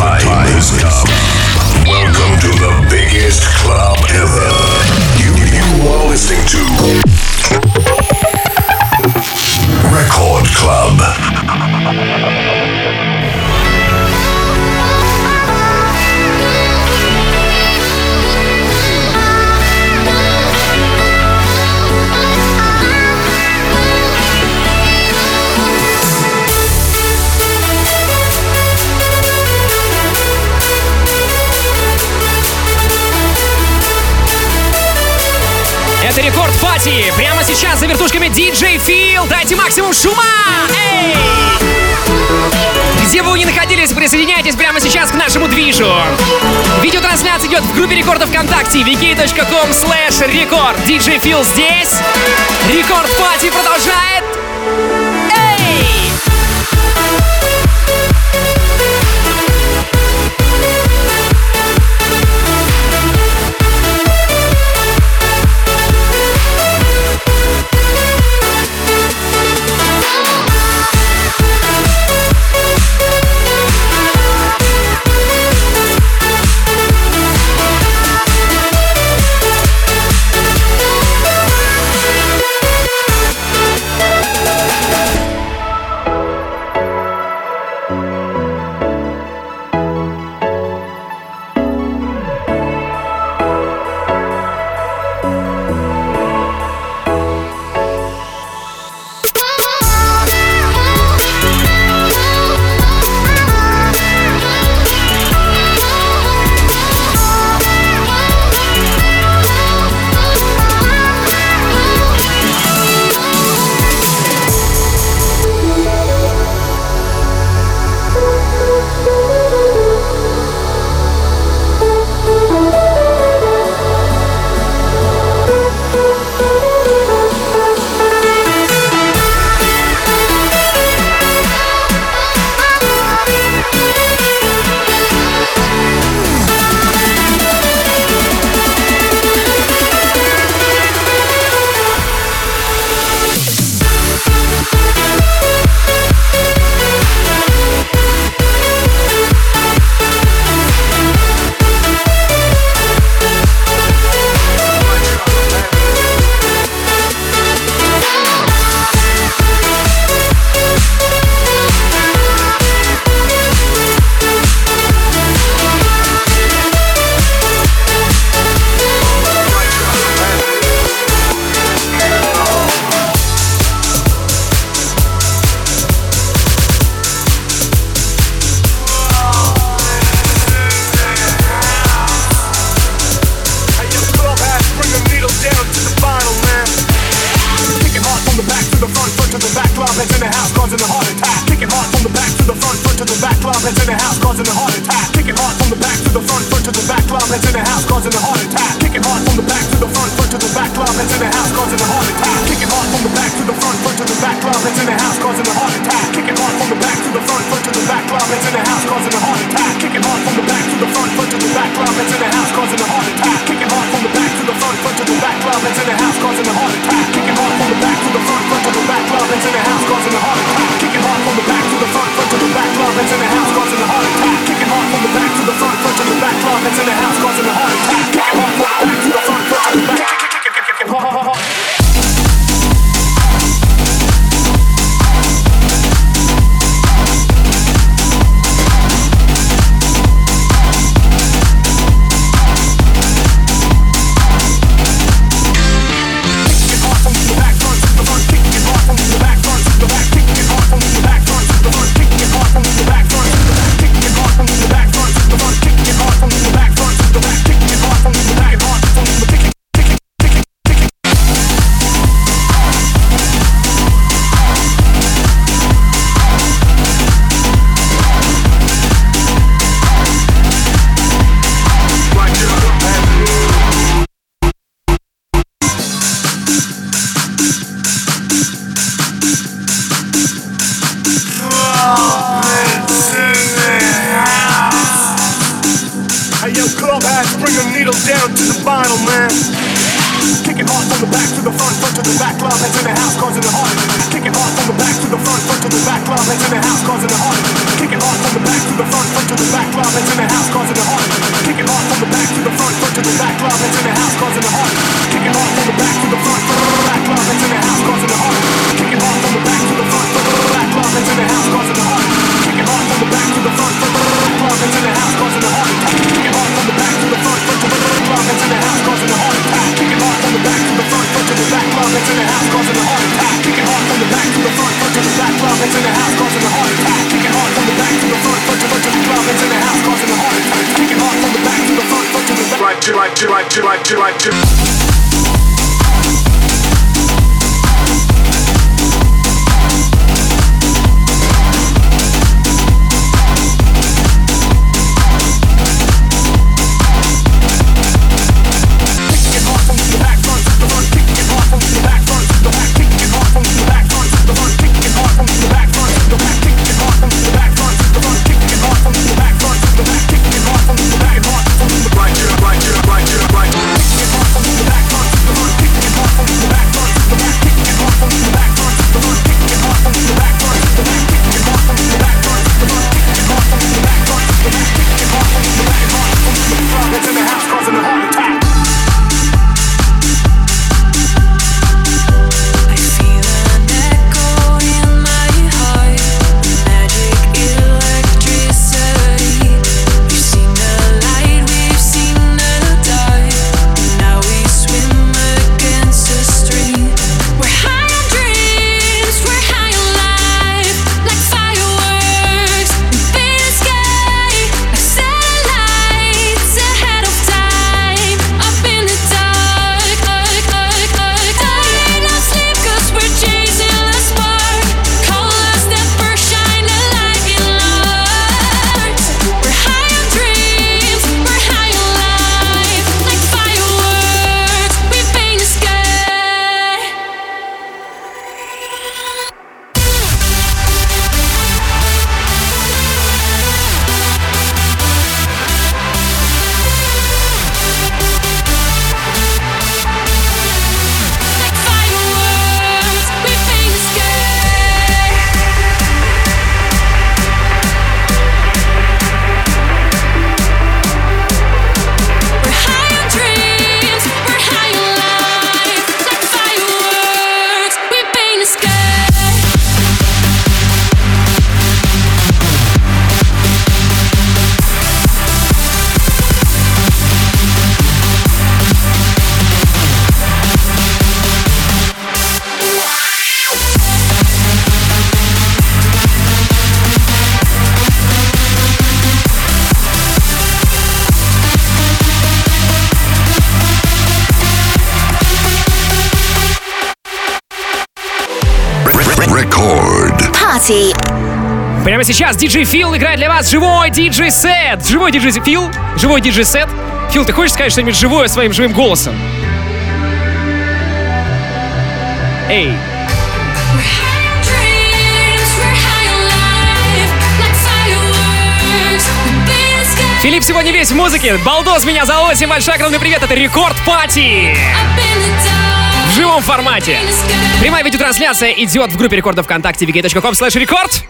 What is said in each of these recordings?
Spotify. максимум шума! Эй! Где бы вы ни находились, присоединяйтесь прямо сейчас к нашему движу. Видеотрансляция идет в группе рекордов ВКонтакте vk.com slash record. DJ Фил здесь. Рекорд Пати продолжает. сейчас диджей Фил играет для вас живой диджей-сет. Живой диджей Фил, живой диджей-сет. Фил, ты хочешь сказать что-нибудь живое своим живым голосом? Эй, Филипп сегодня весь в музыке. Балдос меня зовут. Всем большой огромный привет. Это Record Party. В живом формате. Прямая видеотрансляция идет в группе рекордов ВКонтакте vk.com slash record.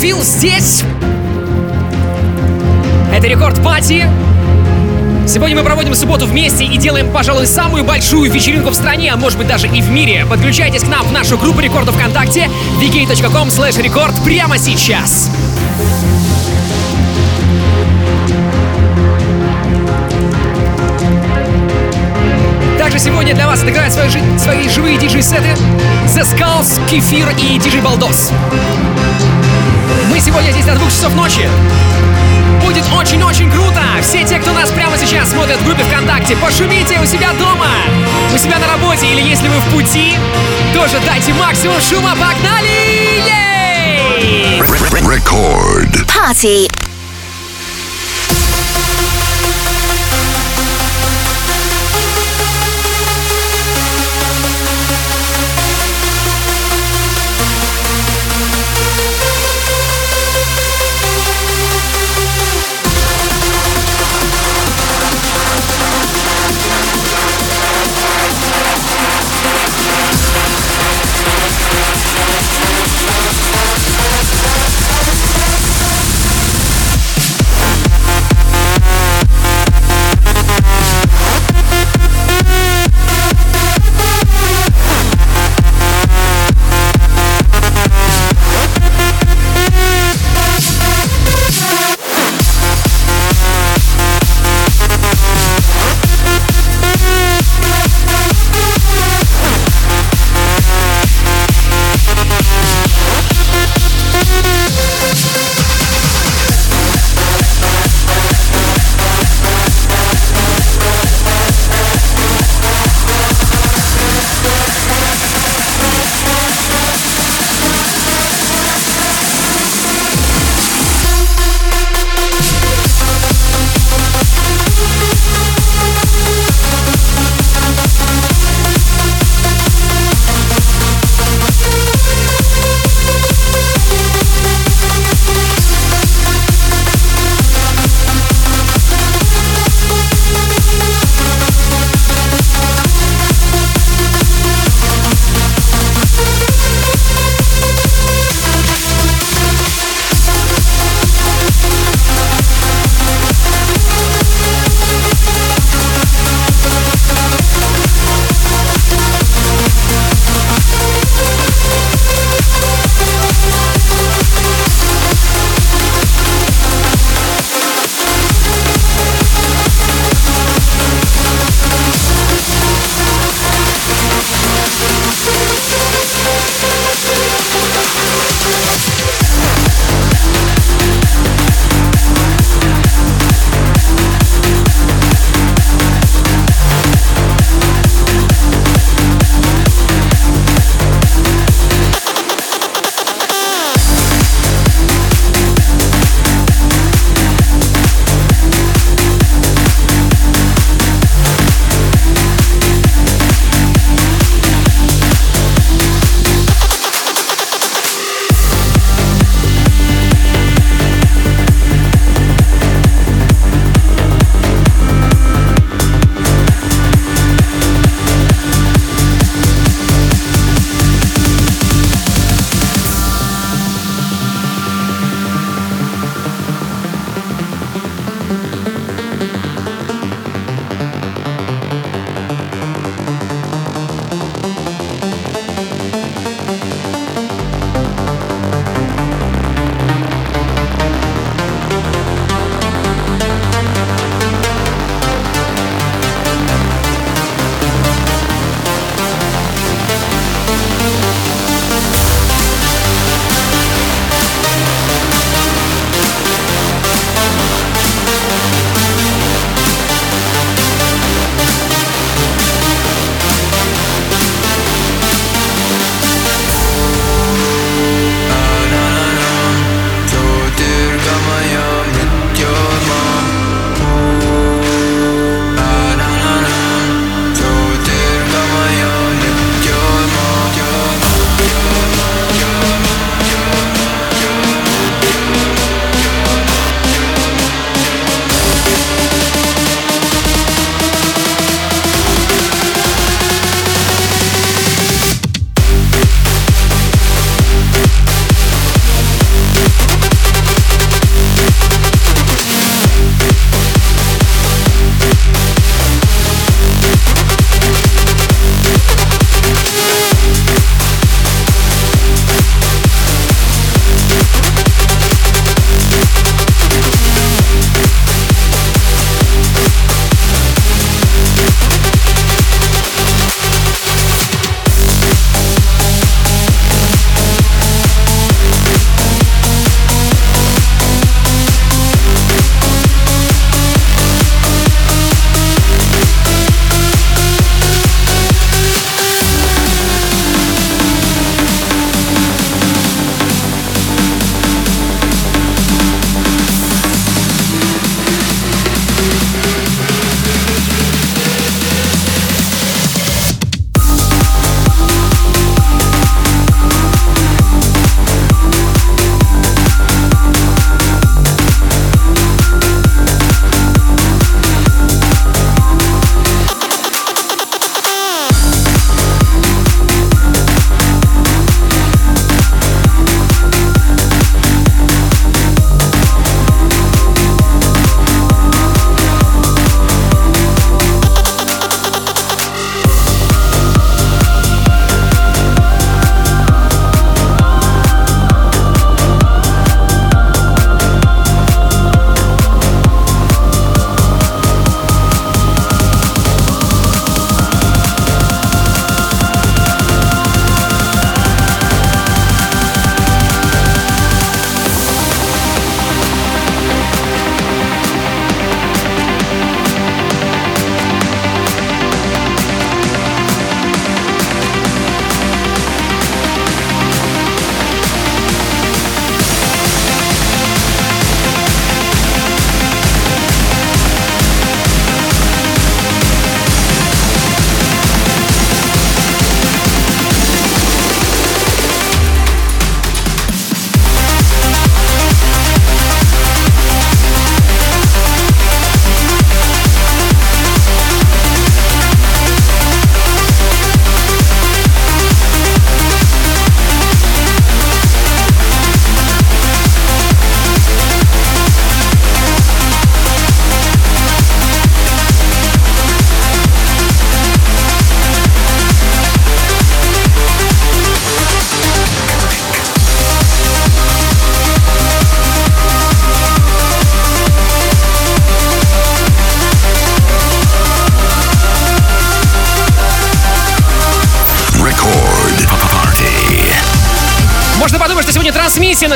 Фил здесь. Это рекорд пати. Сегодня мы проводим субботу вместе и делаем, пожалуй, самую большую вечеринку в стране, а может быть даже и в мире. Подключайтесь к нам в нашу группу рекордов ВКонтакте vk.com slash рекорд прямо сейчас. Также сегодня для вас отыграют свои, свои живые диджей-сеты The Skulls, Кефир и диджей Балдос. Сегодня здесь до двух часов ночи. Будет очень-очень круто! Все те, кто нас прямо сейчас смотрят в группе ВКонтакте, пошумите у себя дома, у себя на работе или если вы в пути, тоже дайте максимум шума, погнали! Record. Party.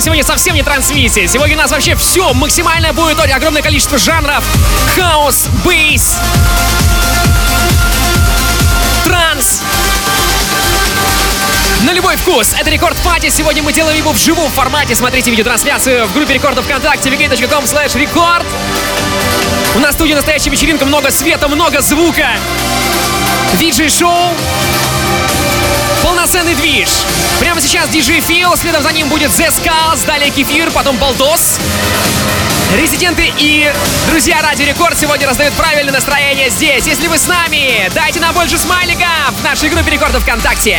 Сегодня совсем не трансмиссия. Сегодня у нас вообще все максимально будет огромное количество жанров. Хаос, бейс, транс. На любой вкус. Это Рекорд Пати. Сегодня мы делаем его в живом формате. Смотрите видеотрансляцию в группе рекордов ВКонтакте vk.com slash record. У нас в студии настоящая вечеринка, много света, много звука. Диджей-шоу. Полноценный движ. Прямо сейчас диджей Фил, следом за ним будет The Skulls, далее Кефир, потом Балдос. Резиденты и друзья Радио Рекорд сегодня раздают правильное настроение здесь. Если вы с нами, дайте нам больше смайликов в нашей группе рекордов ВКонтакте.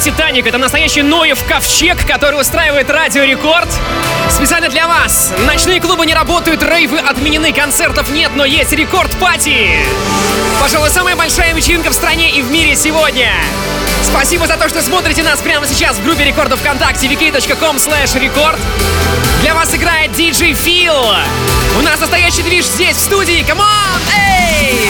Титаник, это настоящий Ноев ковчег, который устраивает Радио Рекорд. Специально для вас. Ночные клубы не работают, рейвы отменены, концертов нет, но есть рекорд пати. Пожалуй, самая большая вечеринка в стране и в мире сегодня. Спасибо за то, что смотрите нас прямо сейчас в группе рекордов ВКонтакте vk.com slash рекорд. Для вас играет DJ Phil. У нас настоящий движ здесь, в студии. Come on! Эй!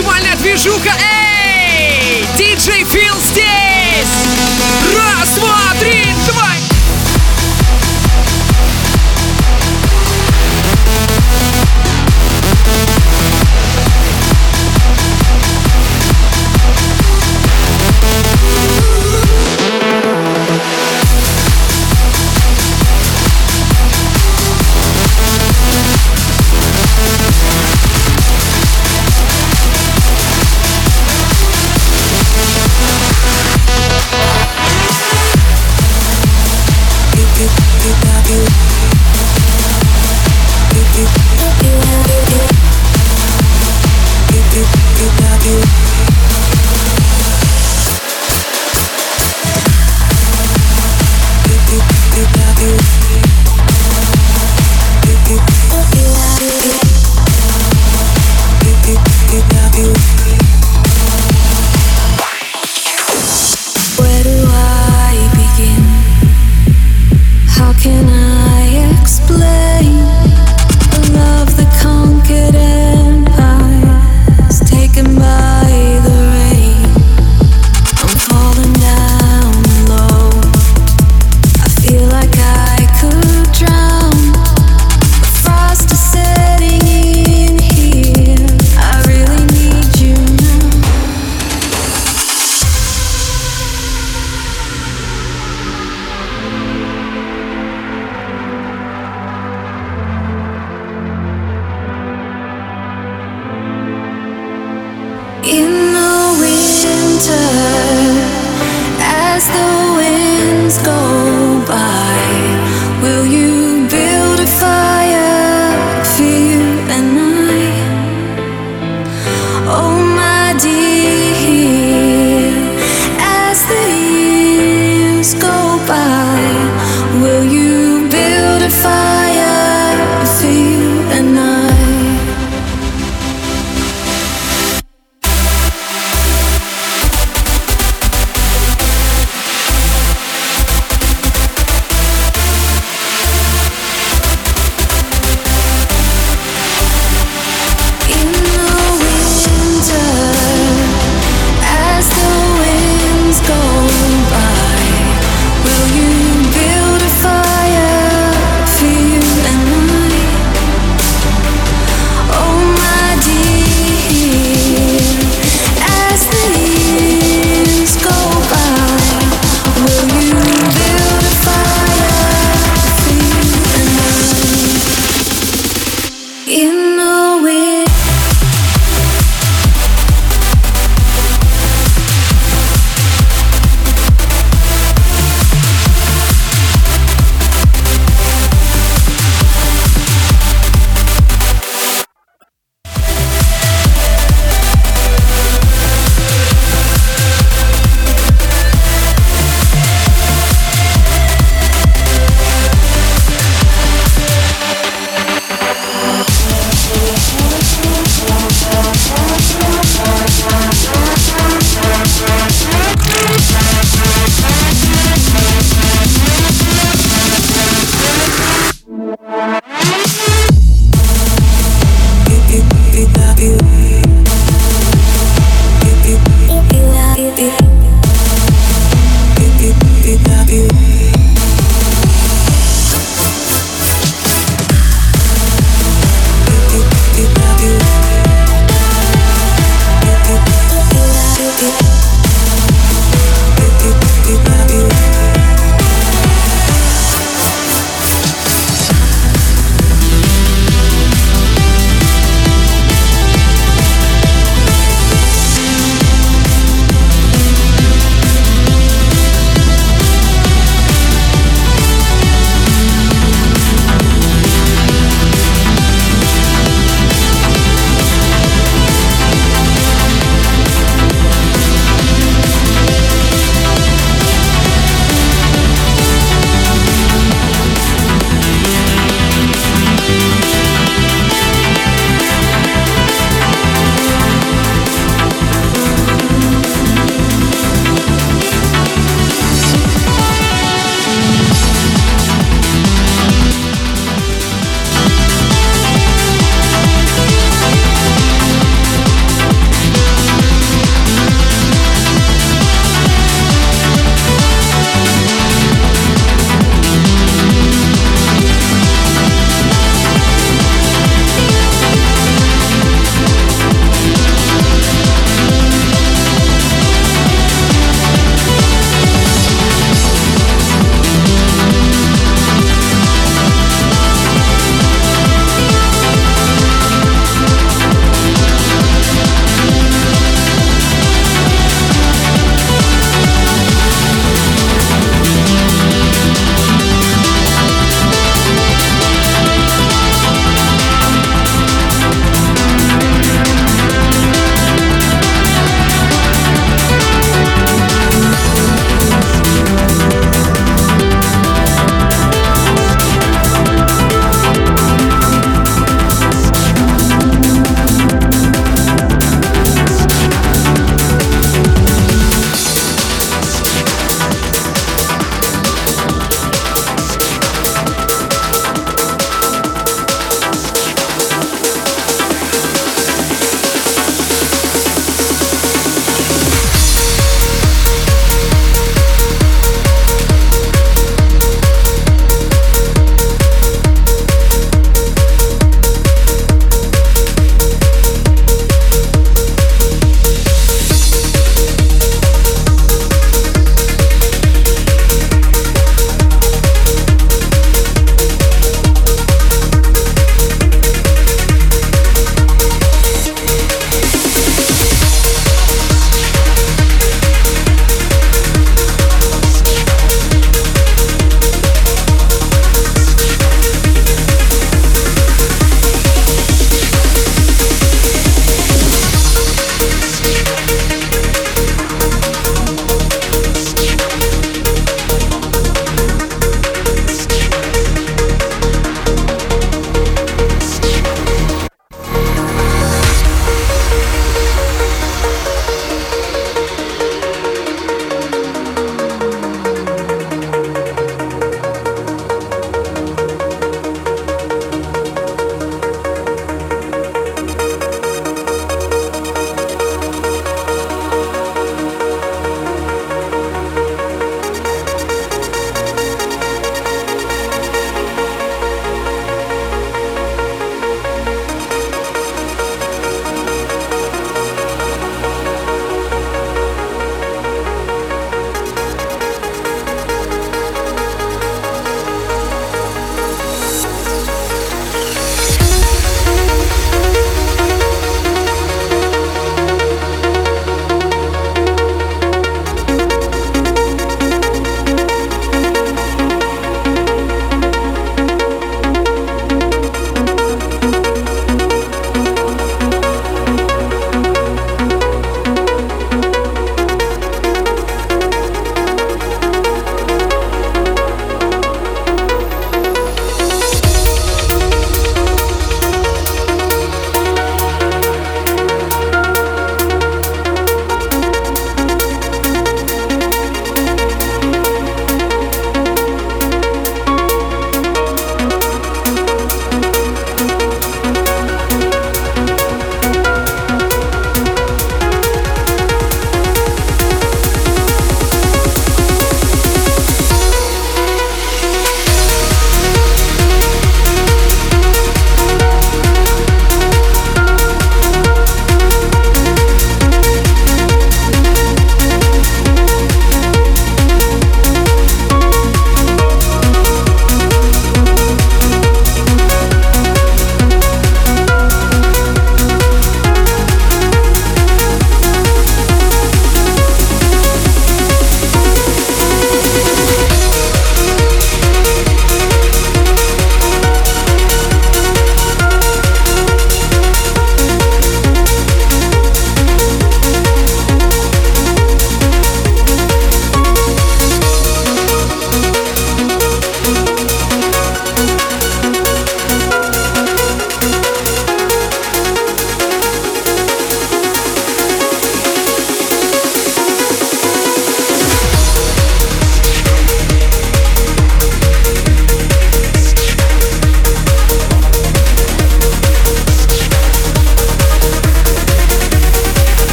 Максимальная движуха. Эй! Диджей Фил go.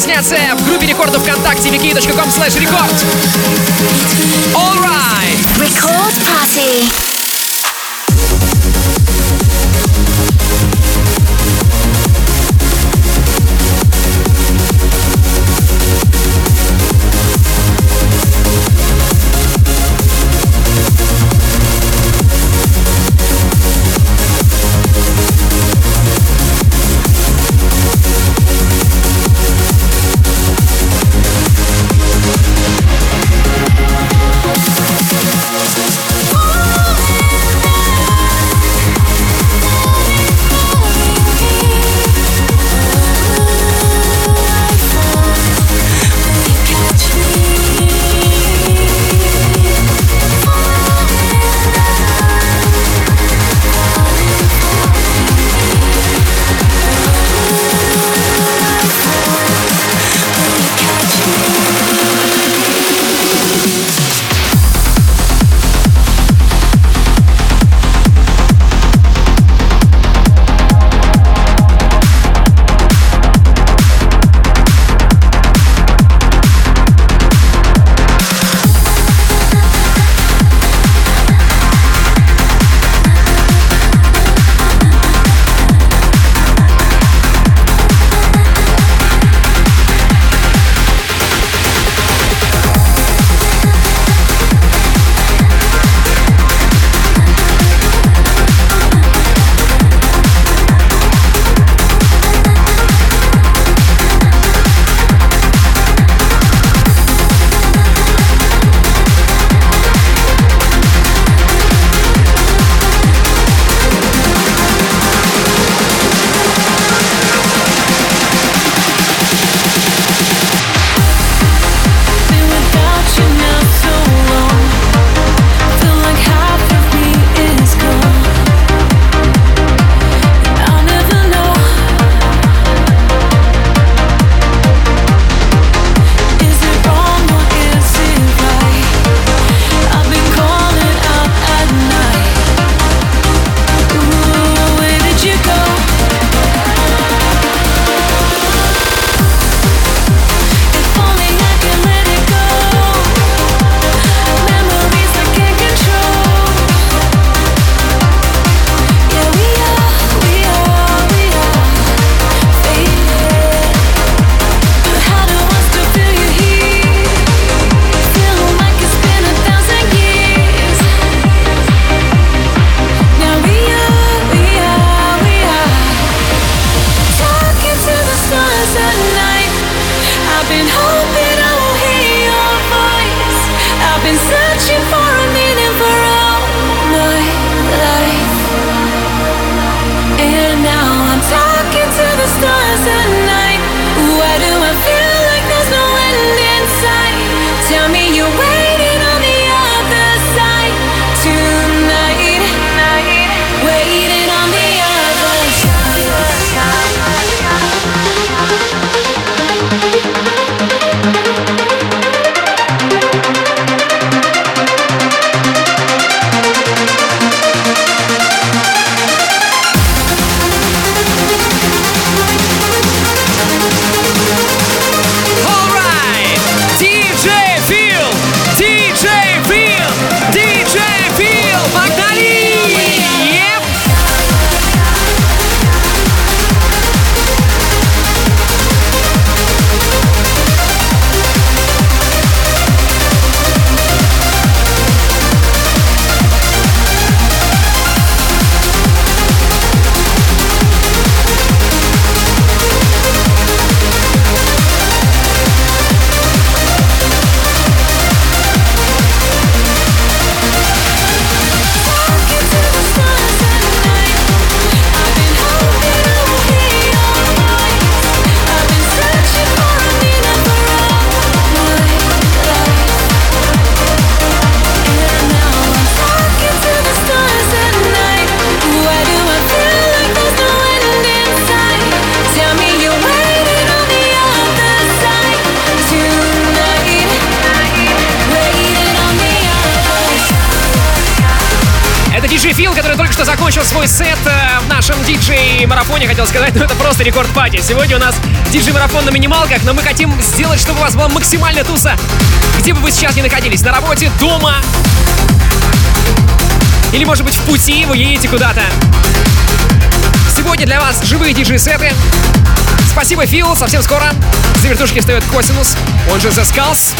Видеотрансляция в просто рекорд-пати. Сегодня у нас диджей-марафон на минималках, но мы хотим сделать, чтобы у вас была максимальная туса, где бы вы сейчас ни находились, на работе, дома, или, может быть, в пути, вы едете куда-то. Сегодня для вас живые диджей-сеты. Спасибо, Фил. Совсем скоро за вертушки встает Косинус, он же The Skulls.